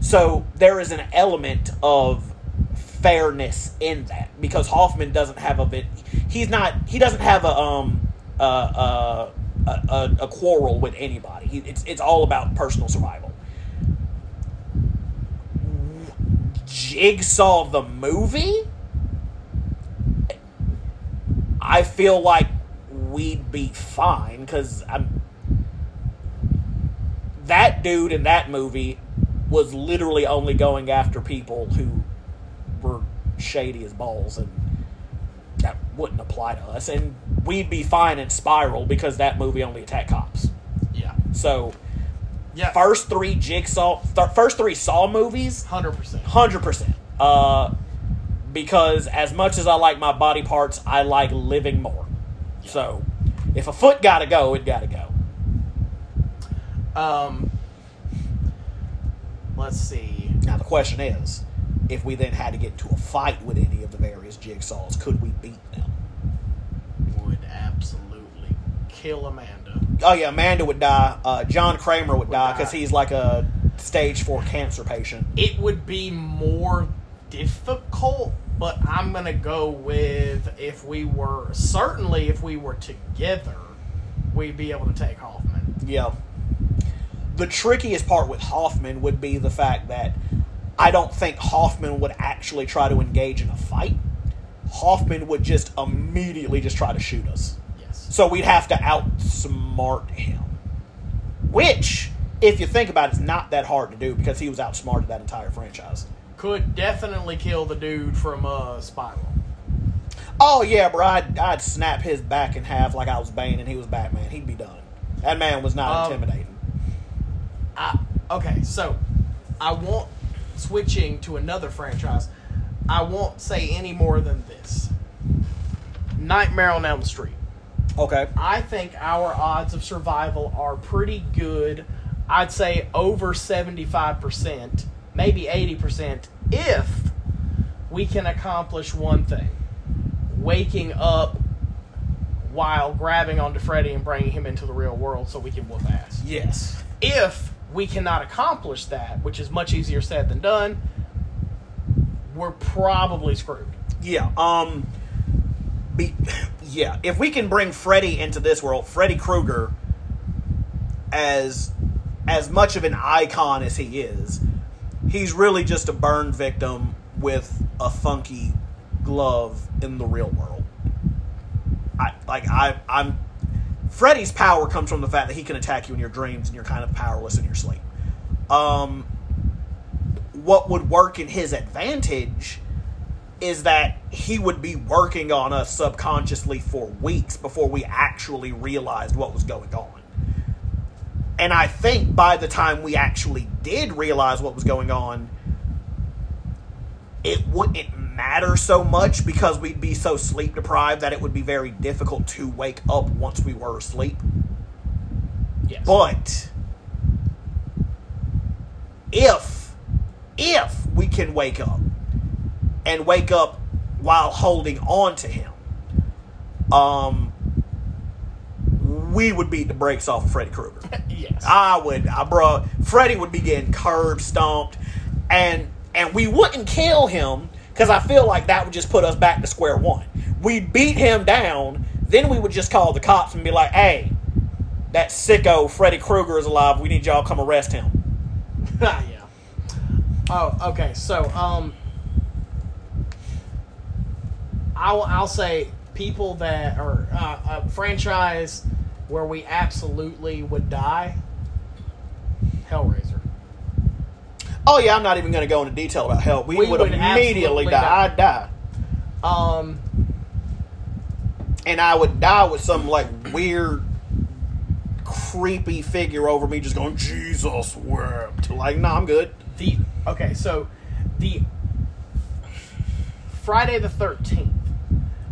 So there is an element of fairness in that because Hoffman doesn't have a bit. He's not. He doesn't have a um uh, a, a, a quarrel with anybody. He, it's it's all about personal survival. Jigsaw the movie. I feel like we'd be fine because I'm. That dude in that movie was literally only going after people who were shady as balls, and that wouldn't apply to us. And we'd be fine in Spiral because that movie only attacked cops. Yeah. So, Yeah. first three Jigsaw, th- first three Saw movies, 100%. hundred percent. Uh, because as much as I like my body parts, I like living more. So, if a foot got to go, it got to go. Um, let's see. Now the question is, if we then had to get into a fight with any of the various jigsaws, could we beat them? Would absolutely kill Amanda. Oh yeah, Amanda would die. Uh, John Kramer would, Would die die. because he's like a stage four cancer patient. It would be more difficult, but I'm gonna go with if we were certainly if we were together, we'd be able to take Hoffman. Yeah. The trickiest part with Hoffman would be the fact that I don't think Hoffman would actually try to engage in a fight. Hoffman would just immediately just try to shoot us. Yes. So we'd have to outsmart him. Which, if you think about it, is not that hard to do because he was outsmarted that entire franchise. Could definitely kill the dude from uh, Spiral. Oh yeah, bro, I'd, I'd snap his back in half like I was Bane and he was Batman. He'd be done. That man was not Um, intimidating. I, okay, so I won't switching to another franchise. I won't say any more than this. Nightmare on Elm Street. Okay. I think our odds of survival are pretty good. I'd say over 75%, maybe 80%, if we can accomplish one thing waking up while grabbing onto Freddy and bringing him into the real world so we can whoop ass. Yes. If we cannot accomplish that, which is much easier said than done, we're probably screwed. Yeah. Um. Be, yeah. If we can bring Freddy into this world, Freddy Krueger, as as much of an icon as he is, he's really just a burn victim with a funky glove in the real world. I like I I'm Freddy's power comes from the fact that he can attack you in your dreams and you're kind of powerless in your sleep. Um what would work in his advantage is that he would be working on us subconsciously for weeks before we actually realized what was going on. And I think by the time we actually did realize what was going on, it wouldn't matter so much because we'd be so sleep deprived that it would be very difficult to wake up once we were asleep. Yes. But if if we can wake up and wake up while holding on to him, um, we would beat the brakes off of Freddy Krueger. yes. I would, I, bro. Freddy would be getting curb stomped, and and we wouldn't kill him because I feel like that would just put us back to square one. We'd beat him down, then we would just call the cops and be like, "Hey, that sicko Freddy Krueger is alive. We need y'all come arrest him." yeah. Oh, okay. So, um, I'll I'll say people that are uh, a franchise where we absolutely would die. Hellraiser. Oh yeah, I'm not even going to go into detail about hell. We, We would, would immediately die. die. I'd die, Um, and I would die with some like weird, creepy figure over me, just going Jesus wept. Like, no, I'm good. the okay. So, the Friday the Thirteenth.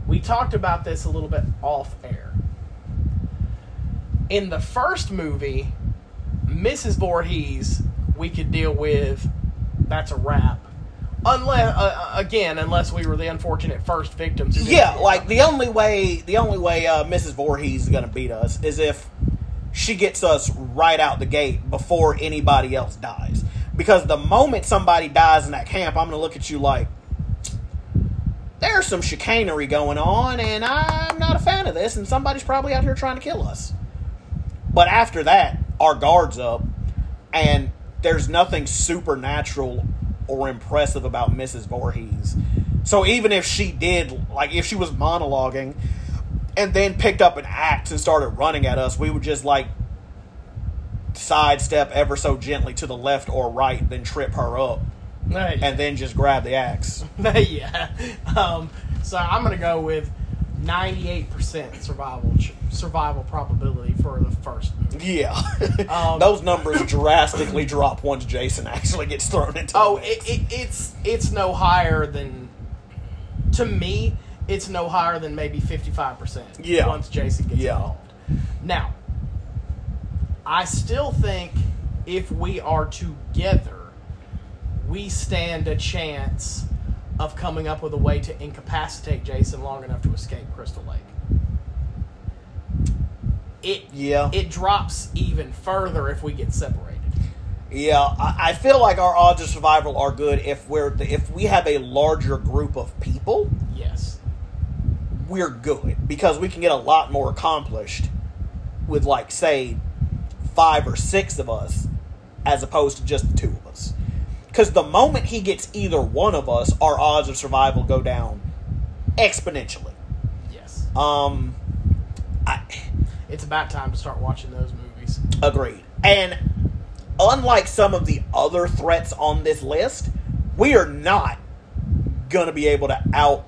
We talked about this a little bit off air. In the first movie, Mrs. Voorhees, we could deal with. That's a wrap. Unless, uh, again, unless we were the unfortunate first victims. Yeah, like the only way the only way uh, Mrs. Voorhees is going to beat us is if she gets us right out the gate before anybody else dies. Because the moment somebody dies in that camp, I'm going to look at you like there's some chicanery going on, and I'm not a fan of this, and somebody's probably out here trying to kill us. But after that, our guard's up, and there's nothing supernatural or impressive about Mrs. Voorhees. So even if she did, like, if she was monologuing and then picked up an axe and started running at us, we would just, like, sidestep ever so gently to the left or right, then trip her up, Hey. and then just grab the axe. yeah. Um, so I'm gonna go with 98% survival survival probability for the first movie. Yeah. Um, Those numbers drastically drop once Jason actually gets thrown into Oh, it, it, it's it's no higher than to me. It's no higher than maybe 55%. Yeah. Once Jason gets Yeah. involved. Now, I still think if we are together, we stand a chance of coming up with a way to incapacitate Jason long enough to escape Crystal Lake. It Yeah. it drops even further if we get separated. Yeah, I, I feel like our odds of survival are good if we're if we have a larger group of people. Yes. We're good because we can get a lot more accomplished with like say five or six of us as opposed to just the two of us. Because the moment he gets either one of us, our odds of survival go down exponentially. Yes. Um, I It's about time to start watching those movies. agreed. And unlike some of the other threats on this list, we are not gonna be able to out.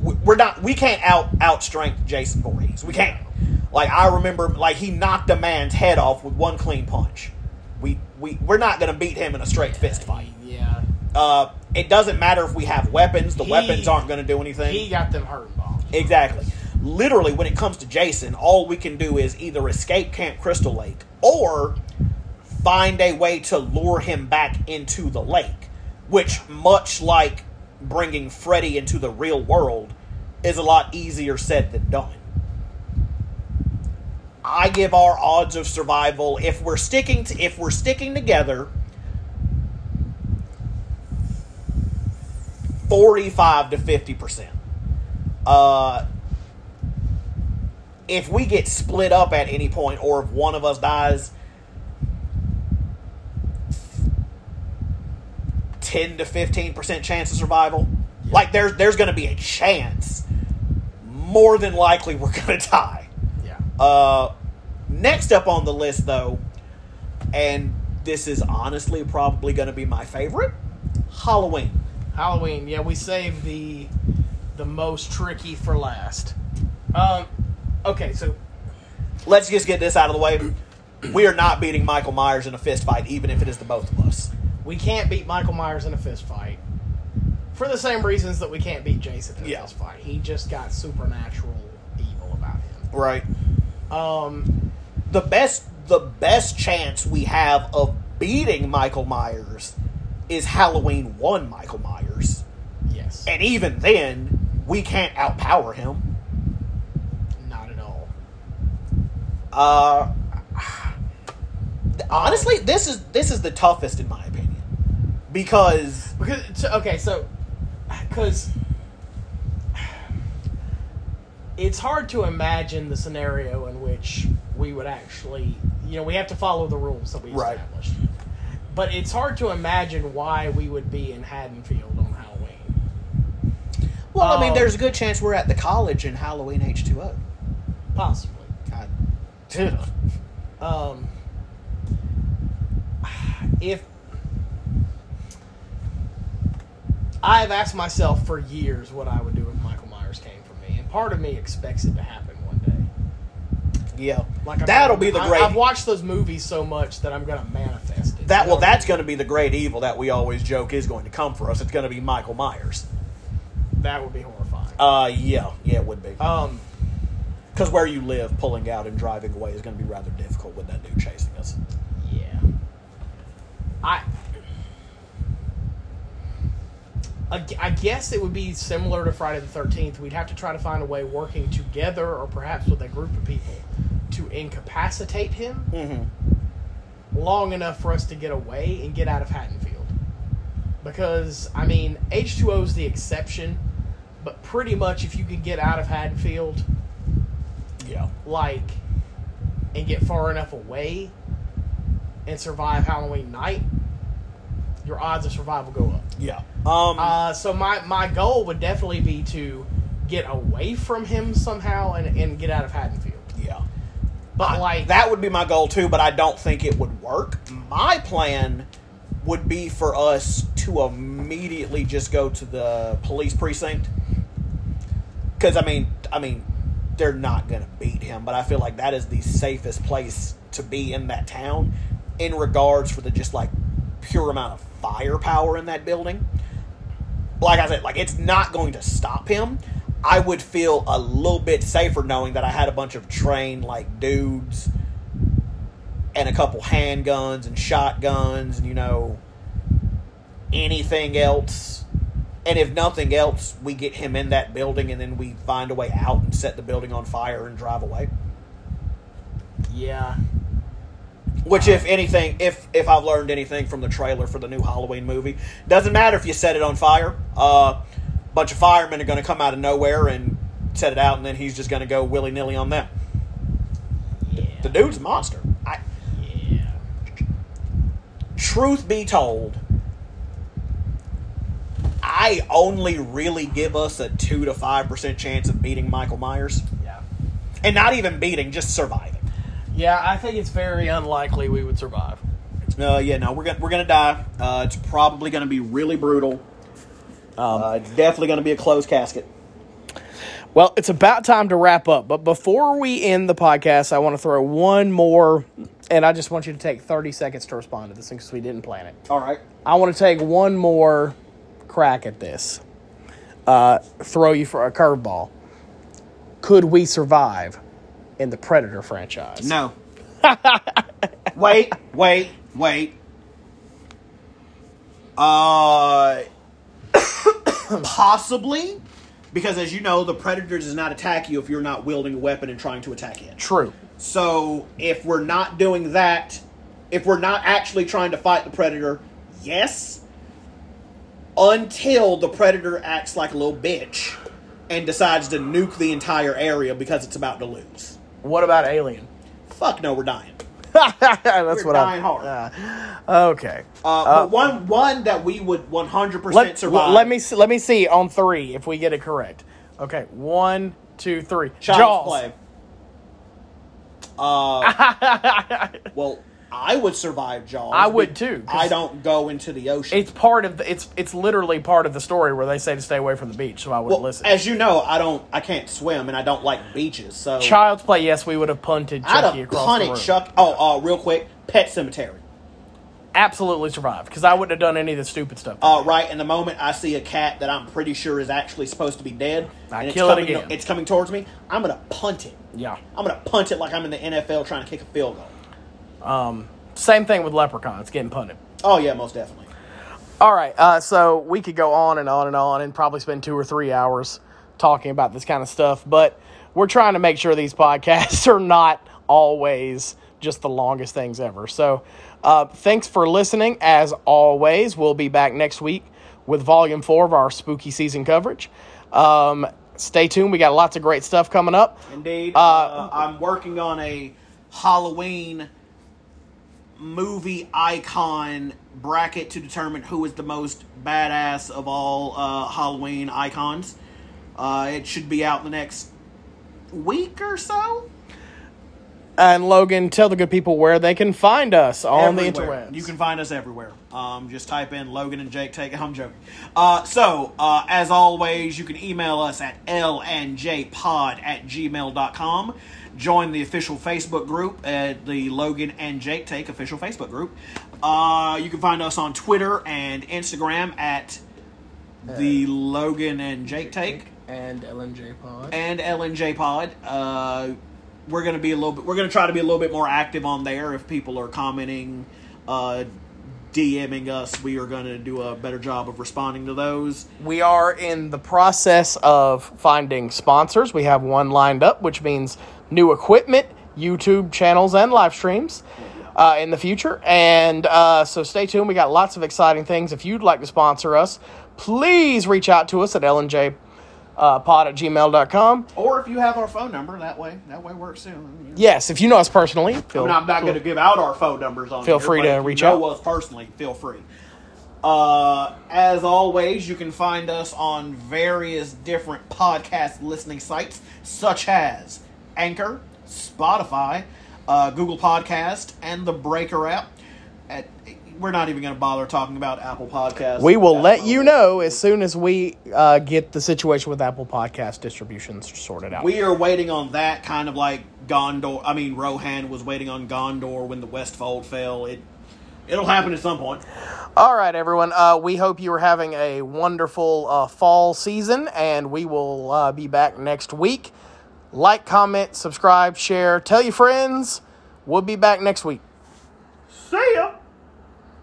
We're not. We can't out outstrength Jason Voorhees. We can't. Like I remember, like he knocked a man's head off with one clean punch. We we we're not gonna beat him in a straight fist fight. Yeah. Uh, it doesn't matter if we have weapons. The He- weapons aren't gonna do anything. He got them hurting bombs. Exactly. Literally, when it comes to Jason, all we can do is either escape Camp Crystal Lake or find a way to lure him back into the lake, which, much like bringing Freddy into the real world, is a lot easier said than done. I give our odds of survival if we're sticking to if we're sticking together 45 to 50%. Uh if we get split up at any point or if one of us dies 10 to 15% chance of survival. Like there's there's going to be a chance. More than likely we're going to die. Yeah. Uh, next up on the list, though, and this is honestly probably going to be my favorite Halloween. Halloween. Yeah, we saved the the most tricky for last. Um. Okay, so Let's just get this out of the way. We are not beating Michael Myers in a fist fight, even if it is the both of us. we can't beat Michael Myers in a fist fight for the same reasons that we can't beat Jason in a Yeah. fist fight. He just got supernatural evil about him. Right. Um. The best, the best chance we have of beating Michael Myers is Halloween one Michael Myers, Yes. and even then, we can't outpower him. Not at all. Uh, honestly, this is this is the toughest in my opinion because Because okay, so because it's hard to imagine the scenario in which we would actually, you know, we have to follow the rules that we Right. established. But it's hard to imagine why we would be in Haddonfield on Halloween. well, I mean, Um, there's a good chance we're at the college in Halloween H two O. Possibly. God, Um, if I've asked myself for years what I would do if Michael Myers came for me, and part of me expects it to happen one day. yeah, Like I'm that'll gonna- be the great. I've watched those movies so much that I'm going to manifest it. that You well, that's going to be the great evil that we always joke is going to come for us. It's going to be Michael Myers. that would be horrifying. Uh, yeah, yeah, it would be. Um, Because where you live, pulling out and driving away is going to be rather difficult with that dude chasing us. yeah. I. I guess it would be similar to Friday the Thirteenth. We'd have to try to find a way, working together or perhaps with a group of people, to incapacitate him Mm-hmm. long enough for us to get away and get out of Haddonfield. Because I mean, H two O is the exception, but pretty much if you can get out of Haddonfield, Yeah. like, and get far enough away and survive Halloween night, your odds of survival go up. Yeah. Um. Uh, so my my goal would definitely be to get away from him somehow and, and get out of Haddonfield. yeah. But I- like that would be my goal too, but I don't think it would work. My plan would be for us to immediately just go to the police precinct because I mean, I mean, they're not going to beat him, but I feel like that is the safest place to be in that town in regards for the just like pure amount of firepower in that building. Like I said, like it's not going to stop him. I would feel a little bit safer knowing that I had a bunch of trained like dudes and a couple handguns and shotguns and you know anything else. And if nothing else, we get him in that building and then we find a way out and set the building on fire and drive away. yeah, Which, if anything, if if I've learned anything from the trailer for the new Halloween movie, doesn't matter if you set it on fire. A uh, bunch of firemen are going to come out of nowhere and set it out, and then he's just going to go willy nilly on them. yeah, The dude's a monster. I, yeah. truth be told, I I only really give us a two to five percent chance of beating Michael Myers, Yeah. and not even beating, just surviving. Yeah, I think it's very unlikely we would survive. Uh, yeah, no, we're gonna we're gonna die. Uh, it's probably gonna be really brutal. uh, it's definitely gonna be a closed casket. Well, it's about time to wrap up. But before we end the podcast, I want to throw one more, and I just want you to take 30 seconds to respond to this thing because we didn't plan it. All right. I want to take one more crack at this. Uh, throw you for a curveball. Could we survive in the Predator franchise? No. wait, wait, wait. Uh, possibly, because as you know, the predator does not attack you if you're not wielding a weapon and trying to attack it. True. So if we're not doing that, if we're not actually trying to fight the predator, yes. Until the predator acts like a little bitch and decides to nuke the entire area because it's about to lose. What about Alien? Fuck no, we're dying. That's We're what dying I'm. hard. Uh, okay. Uh, but one one that we would one hundred percent survive. let me see, let me see on three if we get it correct. Okay, one, two, three. Child's Jaws. play. Uh, well, I would survive Jaws. I would too. I don't go into the ocean. It's part of the, it's it's literally part of the story where they say to stay away from the beach, so I wouldn't well, listen. as you know, I don't. I can't swim, and I don't like beaches. So Child's play, yes, we would have punted I'd Chucky have across punted the room. Chuck. Oh, uh, real quick, Pet Sematary. Absolutely survived because I wouldn't have done any of the stupid stuff. Uh, right, and the moment I see a cat that I'm pretty sure is actually supposed to be dead, I and it's kill it again. it's coming towards me, I'm gonna punt it. yeah. I'm gonna punt it like I'm in the NFL trying to kick a field goal. Same thing with leprechauns getting punted. Oh yeah, most definitely. All right, uh, so we could go on and on and on and probably spend two or three hours talking about this kind of stuff, but we're trying to make sure these podcasts are not always just the longest things ever. So, uh, thanks for listening. As always, we'll be back next week with volume four of our spooky season coverage. Um, stay tuned. We got lots of great stuff coming up. Indeed. Uh, Uh, I'm working on a Halloween movie icon bracket to determine who is the most badass of all uh, Halloween icons. Uh, it should be out in the next week or so. And Logan, tell the good people where they can find us on the Everywhere. interwebs. You can find us everywhere. Um, just type in Logan and Jake Take. I'm joking. Uh, so, uh, as always, you can email us at lnjpod at gmail.com. Join the official Facebook group at the Logan and Jake Take official Facebook group. Uh, you can find us on Twitter and Instagram at the Logan and Jake Take and LNJ Pod. and LNJ Pod. Uh, we're gonna be a little bit. We're gonna try to be a little bit more active on there. If people are commenting, uh, DMing us, we are gonna do a better job of responding to those. We are in the process of finding sponsors. We have one lined up, which means new equipment, YouTube channels, and live streams uh, in the future. And uh, so stay tuned. We got lots of exciting things. If you'd like to sponsor us, please reach out to us at lnjpod uh, pod at gmail.com. Or if you have our phone number, that way that way works too. Yes, if you know us personally, I feel, mean, I'm not going to give out our phone numbers on. Feel here, free to if you reach know out. us personally. Feel free. Uh, as always, you can find us on various different podcast listening sites, such as Anchor, Spotify, uh, Google Podcast, and the Breaker app. At, we're not even going to bother talking about Apple Podcasts. we will let you know as soon as we uh, get the situation with Apple Podcast distributions sorted out. We are waiting on that kind of like Gondor. I mean, Rohan was waiting on Gondor when the Westfold fell. It it'll happen at some point. All right, everyone. Uh, we hope you are having a wonderful uh, fall season, and we will uh, be back next week. Like, comment, subscribe, share, tell your friends. We'll be back next week. See